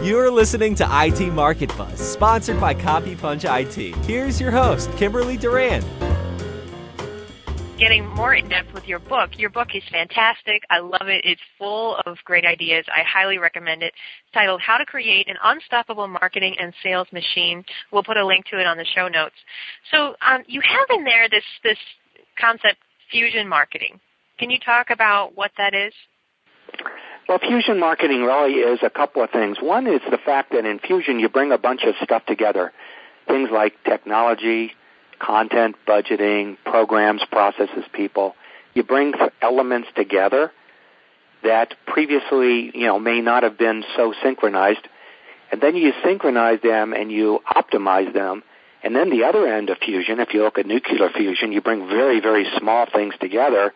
You're listening to IT Market Buzz, sponsored by Copy Punch IT. Here's your host, Kimberly Durant. Getting more in depth with your book. Your book is fantastic. I love it. It's full of great ideas. I highly recommend it. It's titled How to Create an Unstoppable Marketing and Sales Machine. We'll put a link to it on the show notes. So um, you have in there this this concept, fusion marketing. Can you talk about what that is? Well, fusion marketing really is a couple of things. One is the fact that in fusion you bring a bunch of stuff together. Things like technology, content, budgeting, programs, processes, people. You bring elements together that previously, you know, may not have been so synchronized. And then you synchronize them and you optimize them. And then the other end of fusion, if you look at nuclear fusion, you bring very, very small things together.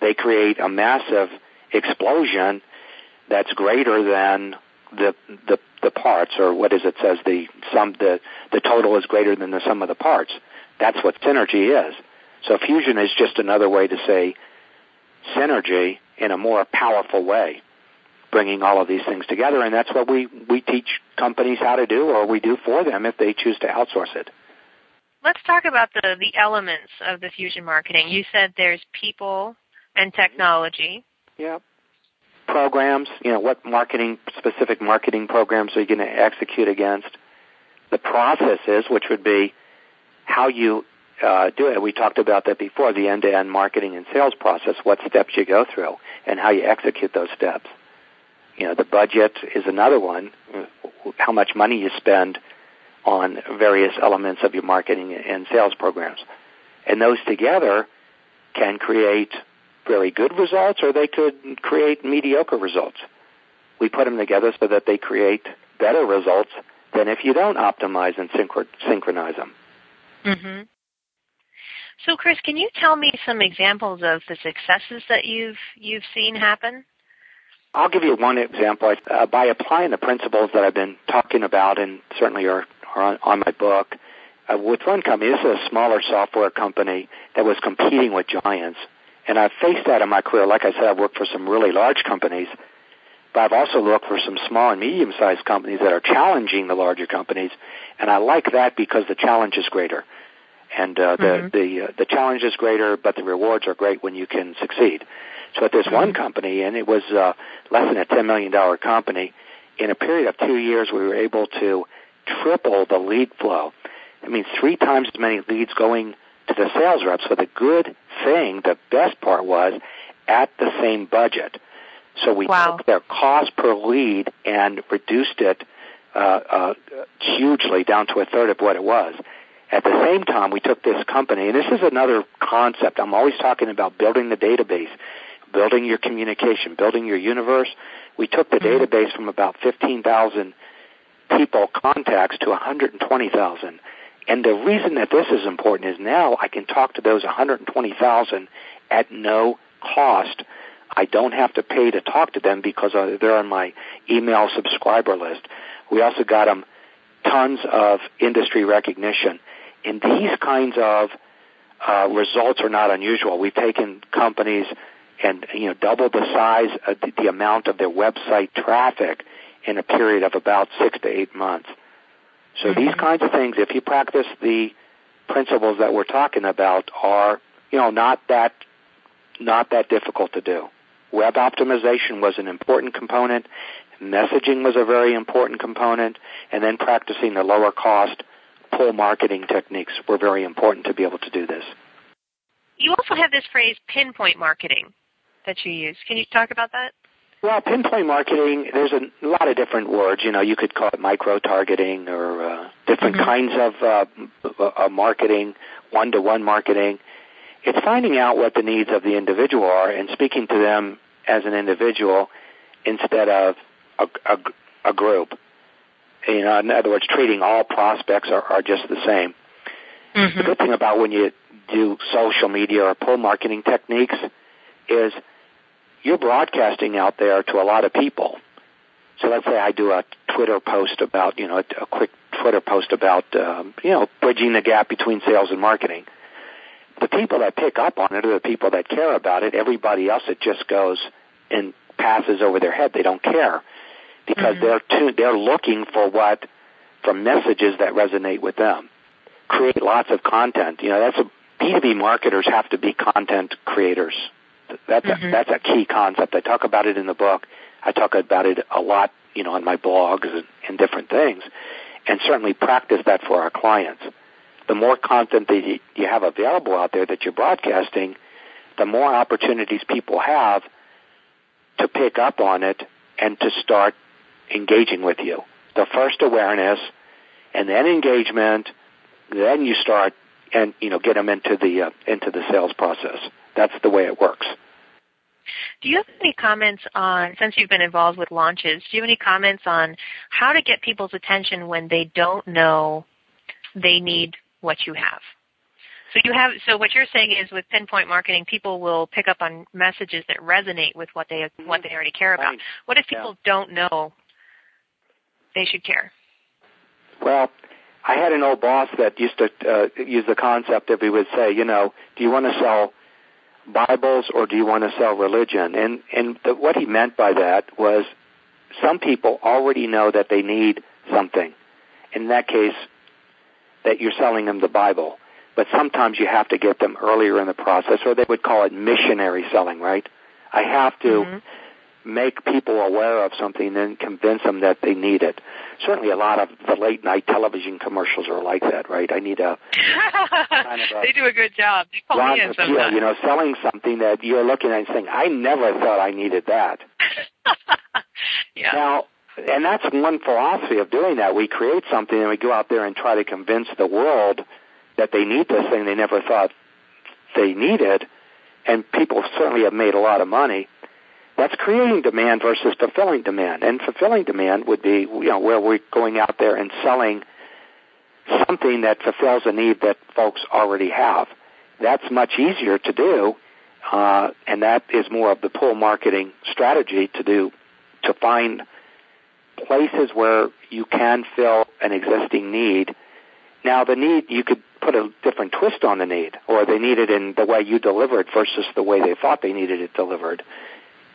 They create a massive explosion that's greater than the the the parts, or what is it says the sum the the total is greater than the sum of the parts. That's what synergy is. So fusion is just another way to say synergy in a more powerful way, bringing all of these things together, and that's what we we teach companies how to do, or we do for them if they choose to outsource it. Let's talk about the the elements of the fusion marketing. You said there's people and technology. Yep programs, you know, what marketing, specific marketing programs are you going to execute against? The processes, which would be how you uh, do it. We talked about that before, the end-to-end marketing and sales process, what steps you go through and how you execute those steps. You know, the budget is another one, how much money you spend on various elements of your marketing and sales programs. And those together can create very good results or they could create mediocre results. We put them together so that they create better results than if you don't optimize and synch- synchronize them. Mm-hmm. So, Chris, can you tell me some examples of the successes that you've you've seen happen? I'll give you one example. Uh, by applying the principles that I've been talking about, and certainly are, are on, on my book, uh, with one company, this is a smaller software company that was competing with giants and I've faced that in my career. Like I said, I've worked for some really large companies, but I've also looked for some small and medium-sized companies that are challenging the larger companies, and I like that because the challenge is greater. And uh, mm-hmm. the the uh, the challenge is greater, but the rewards are great when you can succeed. So at this mm-hmm. one company, and it was uh, less than a ten million dollar company, in a period of two years, we were able to triple the lead flow. I mean, three times as many leads going to the sales reps. So the good thing, the best part was at the same budget. So we wow. took their cost per lead and reduced it uh, uh, hugely down to a third of what it was. At the same time, we took this company, and this is another concept. I'm always talking about building the database, building your communication, building your universe. We took the mm-hmm. database from about 15,000 people contacts to 120,000 and the reason that this is important is now I can talk to those 120,000 at no cost. I don't have to pay to talk to them because they're on my email subscriber list. We also got them tons of industry recognition. And these kinds of uh, results are not unusual. We've taken companies and you know doubled the size of the, the amount of their website traffic in a period of about six to eight months. So these kinds of things, if you practice the principles that we're talking about, are you know not that not that difficult to do. Web optimization was an important component. Messaging was a very important component, and then practicing the lower cost pull marketing techniques were very important to be able to do this. You also have this phrase pinpoint marketing that you use. Can you talk about that? Well, pinpoint marketing, there's a lot of different words. You know, you could call it micro-targeting or uh, different mm-hmm. kinds of uh, uh, marketing, one-to-one marketing. It's finding out what the needs of the individual are and speaking to them as an individual instead of a, a, a group. You know, in other words, treating all prospects are, are just the same. Mm-hmm. The good thing about when you do social media or pull marketing techniques is – you're broadcasting out there to a lot of people. So let's say I do a Twitter post about, you know, a, a quick Twitter post about, um, you know, bridging the gap between sales and marketing. The people that pick up on it are the people that care about it. Everybody else, it just goes and passes over their head. They don't care. because mm-hmm. they're tuned, they're looking for what for messages that resonate with them. Create lots of content. You know, that's a B2B marketers have to be content creators. That's mm-hmm. a, that's a key concept. I talk about it in the book. I talk about it a lot, you know, on my blogs and, and different things, and certainly practice that for our clients. The more content that you have available out there that you're broadcasting, the more opportunities people have to pick up on it and to start engaging with you. The first awareness, and then engagement, then you start and you know get them into the uh, into the sales process. That's the way it works. Do you have any comments on, since you've been involved with launches, do you have any comments on how to get people's attention when they don't know they need what you have? So you have, so what you're saying is with pinpoint marketing, people will pick up on messages that resonate with what they what they already care about. Right. What if people yeah. don't know they should care? Well, I had an old boss that used to uh, use the concept that we would say, you know, do you want to sell Bibles or do you want to sell religion? And and the, what he meant by that was some people already know that they need something. In that case, that you're selling them the Bible. But sometimes you have to get them earlier in the process, or they would call it missionary selling, right? I have to mm-hmm make people aware of something and convince them that they need it. Certainly a lot of the late night television commercials are like that, right? I need a kind of a they do a good job. They call me in sometimes. you know, selling something that you're looking at and saying, I never thought I needed that. yeah. Now, and that's one philosophy of doing that. We create something and we go out there and try to convince the world that they need this thing they never thought they needed. And people certainly have made a lot of money that's creating demand versus fulfilling demand. And fulfilling demand would be, you know, where we're going out there and selling something that fulfills a need that folks already have. That's much easier to do, uh, and that is more of the pull marketing strategy to do, to find places where you can fill an existing need. Now the need, you could put a different twist on the need, or they need it in the way you deliver it versus the way they thought they needed it delivered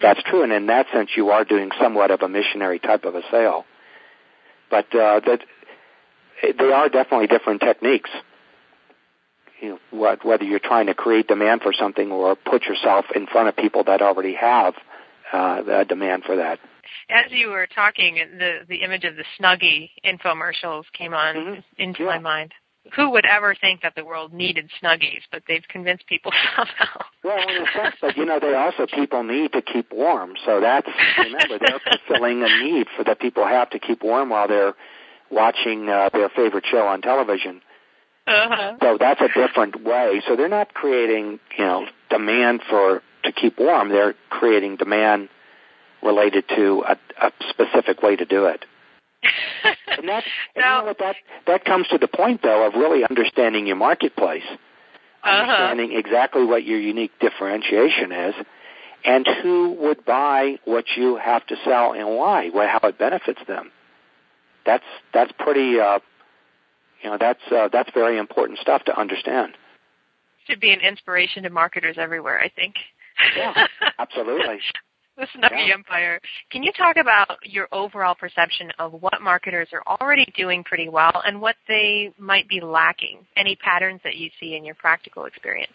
that's true, and in that sense, you are doing somewhat of a missionary type of a sale. But uh, that they are definitely different techniques. You know, what, whether you're trying to create demand for something or put yourself in front of people that already have uh, the demand for that. As you were talking, the the image of the Snuggie infomercials came on mm-hmm. into yeah. my mind who would ever think that the world needed snuggies? But they've convinced people somehow. Well, in a sense, but you know, they also people need to keep warm. So that's remember they're fulfilling a need for that people have to keep warm while they're watching uh, their favorite show on television. Uh-huh. So that's a different way. So they're not creating, you know, demand for to keep warm. They're creating demand related to a, a specific way to do it and that, and you know what, that that comes to the point though of really understanding your marketplace, uh-huh. understanding exactly what your unique differentiation is, and who would buy what you have to sell and why, what, how it benefits them. That's that's pretty, uh, you know, that's uh, that's very important stuff to understand. Should be an inspiration to marketers everywhere, I think. yeah, absolutely. The Snuggie yeah. Empire. Can you talk about your overall perception of what marketers are already doing pretty well and what they might be lacking? Any patterns that you see in your practical experience?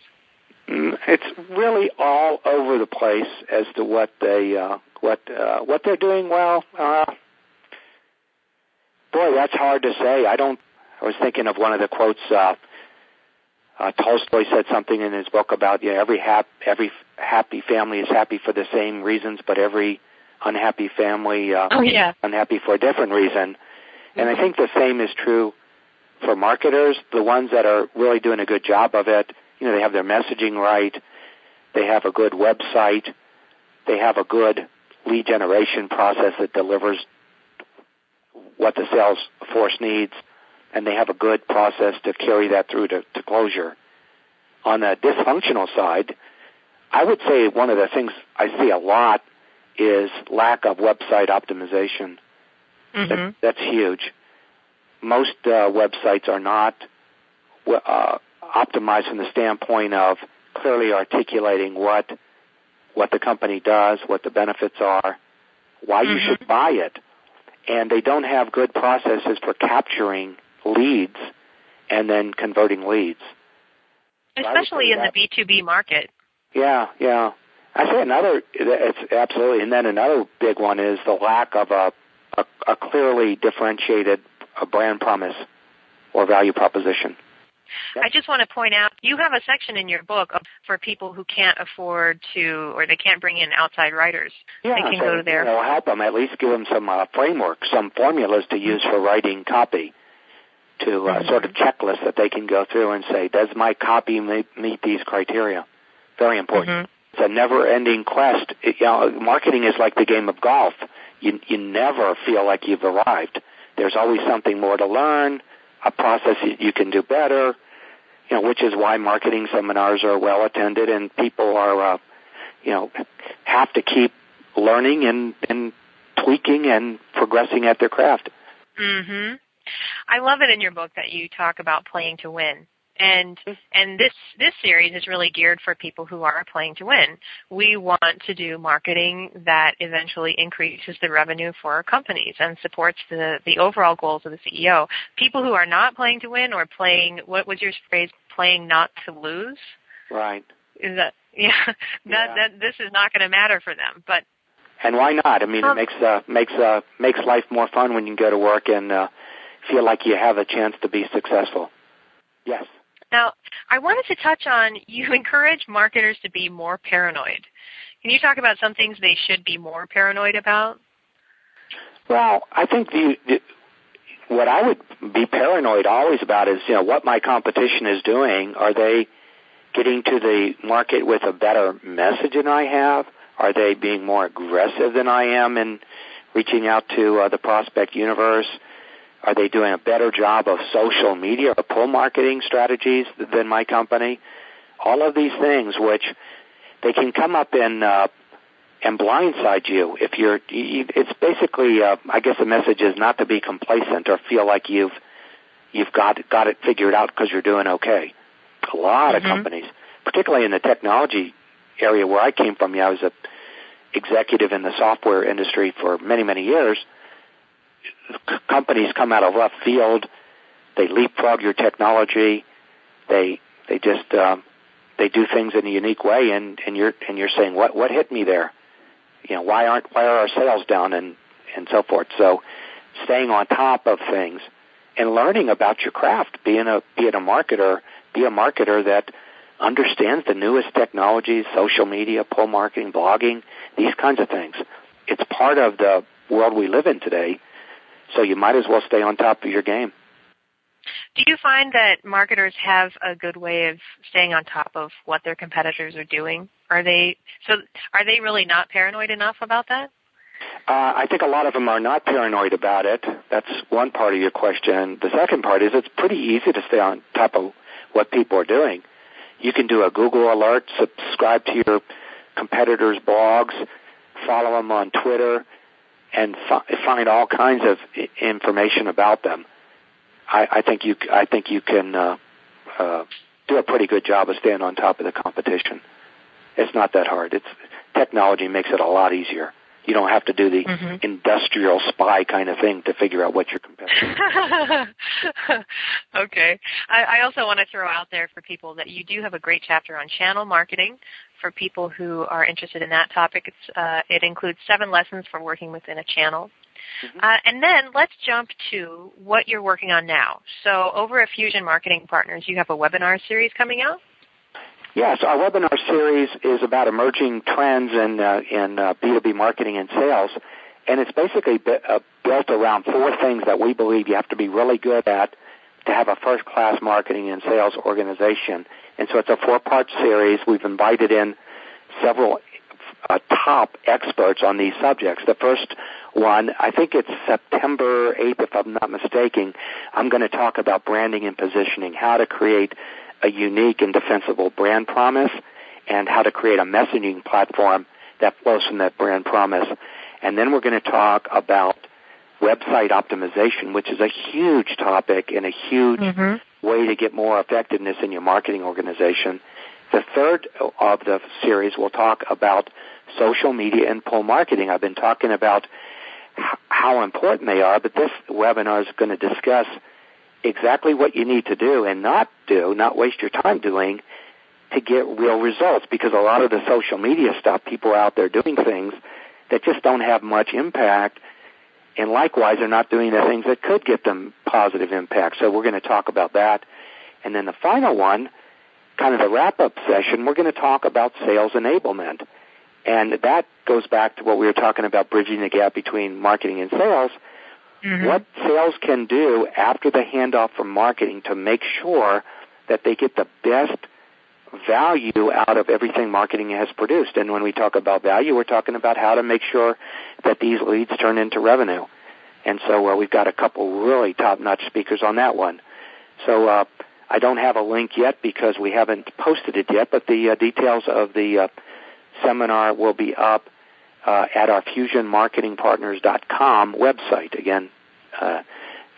Mm, it's really all over the place as to what they uh, what uh, what they're doing well. Uh, boy, that's hard to say. I don't. I was thinking of one of the quotes. Uh, uh, Tolstoy said something in his book about you know, every hap- every happy family is happy for the same reasons, but every unhappy family uh, oh, yeah. unhappy for a different reason. And I think the same is true for marketers. The ones that are really doing a good job of it, you know, they have their messaging right, they have a good website, they have a good lead generation process that delivers what the sales force needs and they have a good process to carry that through to, to closure. On the dysfunctional side, I would say one of the things I see a lot is lack of website optimization. Mm-hmm. That, that's huge. Most uh, websites are not uh, optimized from the standpoint of clearly articulating what what the company does, what the benefits are, why mm-hmm. you should buy it, and they don't have good processes for capturing leads and then converting leads. Especially in that- the B2B market. Yeah, yeah. I say another. It's absolutely, and then another big one is the lack of a a, a clearly differentiated a brand promise or value proposition. I just want to point out you have a section in your book for people who can't afford to or they can't bring in outside writers. Yeah, they can so, go there. You know, help them at least give them some uh, framework, some formulas to use for writing copy, to uh, Mhm. sort of checklist that they can go through and say, does my copy meet, meet these criteria? Very important. Mhm. It's a never-ending quest. It, you know, marketing is like the game of golf. You you never feel like you've arrived. There's always something more to learn, a process you, you can do better. You know, which is why marketing seminars are well attended and people are, uh, you know, have to keep learning and and tweaking and progressing at their craft. Mhm. I love it in your book that you talk about playing to win. And and this this series is really geared for people who are playing to win. We want to do marketing that eventually increases the revenue for our companies and supports the the overall goals of the CEO. People who are not playing to win or playing what was your phrase playing not to lose Right. is that yeah that Yeah. that this is not going to matter for them. But And why not? I mean, it makes uh, makes uh, makes life more fun when you go to work and uh, feel like you have a chance to be successful. I wanted to touch on you encourage marketers to be more paranoid. Can you talk about some things they should be more paranoid about? Well, I think the, the what I would be paranoid always about is you know what my competition is doing. Are they getting to the market with a better message than I have? Are they being more aggressive than I am in reaching out to uh, the prospect universe? Are they doing a better job of social media or pull marketing strategies than my company? All of these things, which they can come up in uh, and blindside you if you're. It's basically, uh, I guess, the message is not to be complacent or feel like you've you've got got it figured out because you're doing okay. A lot Mhm. of companies, particularly in the technology area where I came from, yeah, I was a executive in the software industry for many many years. C- companies come out of left field, they leapfrog your technology, they they just um, they do things in a unique way, and and you're and you're saying what what hit me there? You know why aren't why are our sales down and and so forth. So staying on top of things and learning about your craft, being a being a marketer, be a marketer that understands the newest technologies, social media, pull marketing, blogging, these kinds of things. It's part of the world we live in today. So you might as well stay on top of your game. Do you find that marketers have a good way of staying on top of what their competitors are doing? Are they so are they really not paranoid enough about that? Uh, I think a lot of them are not paranoid about it. That's one part of your question. The second part is it's pretty easy to stay on top of what people are doing. You can do a Google alert, subscribe to your competitors' blogs, follow them on Twitter, and fi- find all kinds of information about them. I, I think you I think you can uh, uh, do a pretty good job of staying on top of the competition. It's not that hard. It's technology makes it a lot easier. You don't have to do the Mhm. industrial spy kind of thing to figure out what your competitor. okay. I, I also want to throw out there for people that you do have a great chapter on channel marketing for people who are interested in that topic. It's, uh, it includes seven lessons for working within a channel. Uh, and then let's jump to what you're working on now. So over at Fusion Marketing Partners, you have a webinar series coming out. Yes, our webinar series is about emerging trends in uh, in uh, B2B marketing and sales, and it's basically uh, built around four things that we believe you have to be really good at to have a first-class marketing and sales organization. And so it's a four-part series. We've invited in several uh, top experts on these subjects. The first one, I think it's September 8th, if I'm not mistaken. I'm going to talk about branding and positioning, how to create a unique and defensible brand promise, and how to create a messaging platform that flows from that brand promise. And then we're going to talk about website optimization, which is a huge topic and a huge Mm-hmm. way to get more effectiveness in your marketing organization. The third of the series we'll talk about social media and pull marketing. I've been talking about how important they are, but this webinar is going to discuss exactly what you need to do and not do, not waste your time doing to get real results because a lot of the social media stuff, people are out there doing things that just don't have much impact and likewise they're not doing the things that could get them positive impact. So we're going to talk about that. And then the final one, kind of the wrap up session, we're going to talk about sales enablement. And that goes back to what we were talking about bridging the gap between marketing and sales. Mm-hmm. What sales can do after the handoff from marketing to make sure that they get the best value out of everything marketing has produced. And when we talk about value, we're talking about how to make sure that these leads turn into revenue. And so uh, we've got a couple really top-notch speakers on that one. So uh, I don't have a link yet because we haven't posted it yet, but the uh, details of the uh, seminar will be up uh, at our fusionmarketingpartners.com website. Again, uh,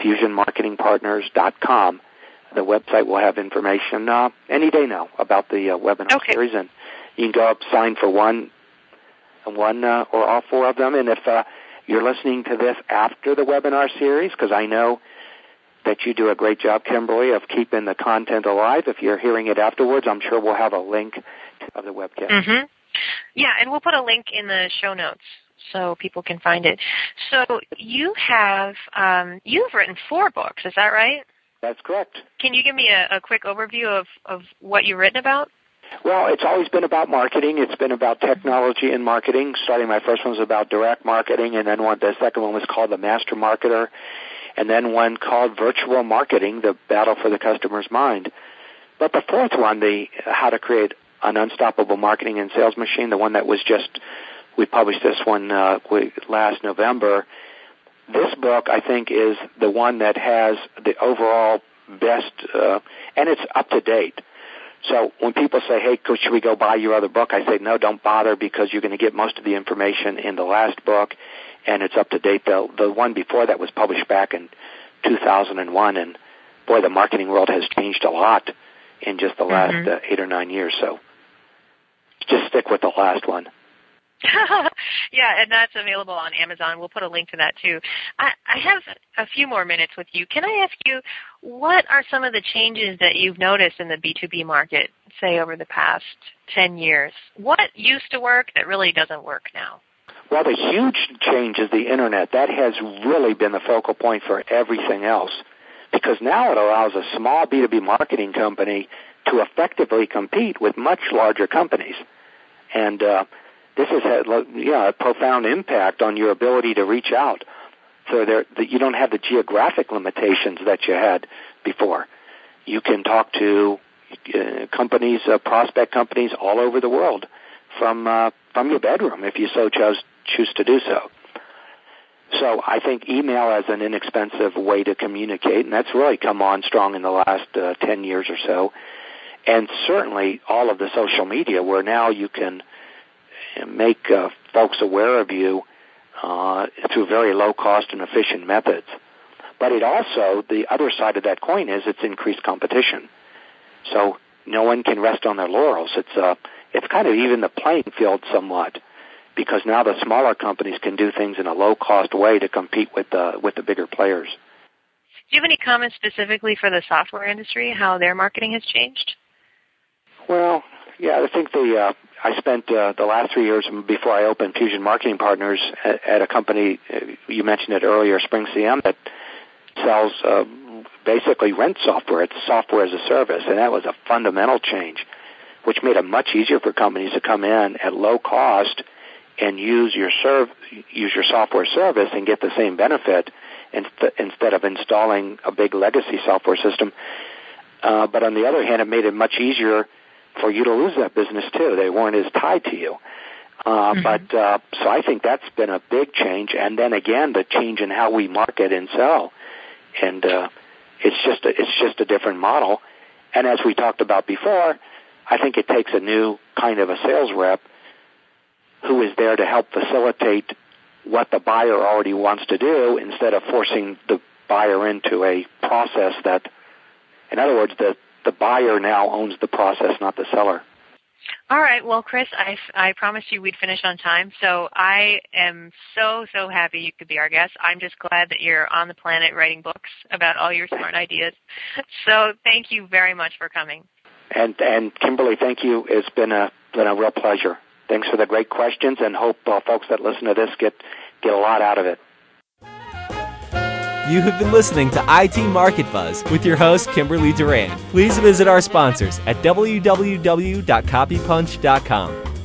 fusionmarketingpartners.com the website will have information uh, any day now about the uh, webinar okay. series, and you can go up, sign for one, one uh, or all four of them. And if uh, you're listening to this after the webinar series, because I know that you do a great job, Kimberly, of keeping the content alive. If you're hearing it afterwards, I'm sure we'll have a link of the webcast. Mm-hmm. Yeah, and we'll put a link in the show notes so people can find it. So you have um, you've written four books, is that right? That's correct. Can you give me a, a quick overview of, of what you've written about? Well, it's always been about marketing. It's been about technology and marketing. Starting my first one was about direct marketing, and then one, the second one was called the Master Marketer, and then one called Virtual Marketing: The Battle for the Customer's Mind. But the fourth one, the How to Create an Unstoppable Marketing and Sales Machine, the one that was just we published this one uh, last November this book, I think, is the one that has the overall best, uh, and it's up to date. So when people say, "Hey, should we go buy your other book?" I say, "No, don't bother because you're going to get most of the information in the last book, and it's up to date." The the one before that was published back in 2001, and boy, the marketing world has changed a lot in just the last mm-hmm. uh, eight or nine years. So just stick with the last one. yeah, and that's available on Amazon. We'll put a link to that too. I, I have a few more minutes with you. Can I ask you, what are some of the changes that you've noticed in the B2B market, say over the past 10 years? What used to work that really doesn't work now? Well, the huge change is the internet. That has really been the focal point for everything else because now it allows a small B2B marketing company to effectively compete with much larger companies. And uh, this has had yeah, a profound impact on your ability to reach out. So there, that you don't have the geographic limitations that you had before. You can talk to uh, companies, uh, prospect companies all over the world from uh, from your bedroom if you so chose choose to do so. So I think email as an inexpensive way to communicate, and that's really come on strong in the last uh, 10 years or so. And certainly all of the social media where now you can make uh, folks aware of you uh, through very low cost and efficient methods. But it also, the other side of that coin is it's increased competition. So no one can rest on their laurels. It's uh, it's kind of even the playing field somewhat because now the smaller companies can do things in a low cost way to compete with the with the bigger players. Do you have any comments specifically for the software industry, how their marketing has changed? Well, yeah, I think the uh, I spent uh, the last three years before I opened Fusion Marketing Partners at, at a company uh, you mentioned it earlier, Spring CM, that sells uh, basically rent software. It's software as a service, and that was a fundamental change, which made it much easier for companies to come in at low cost and use your use your software service and get the same benefit inst- instead of installing a big legacy software system. Uh, but on the other hand, it made it much easier for you to lose that business too. They weren't as tied to you. Uh, mm-hmm. But uh, so I think that's been a big change, and then again the change in how we market and sell, and uh, it's just a, it's just a different model. And as we talked about before, I think it takes a new kind of a sales rep who is there to help facilitate what the buyer already wants to do instead of forcing the buyer into a process that, in other words, the the buyer now owns the process, not the seller. All right. Well, Chris, I, I promised you we'd finish on time, so I am so, so happy you could be our guest. I'm just glad that you're on the planet writing books about all your smart ideas. So thank you very much for coming. And, and Kimberly, thank you. It's been a, been a real pleasure. Thanks for the great questions and hope uh, folks that listen to this get, get a lot out of it. You have been listening to IT Market Buzz with your host, Kimberly Durant. Please visit our sponsors at www.copypunch.com.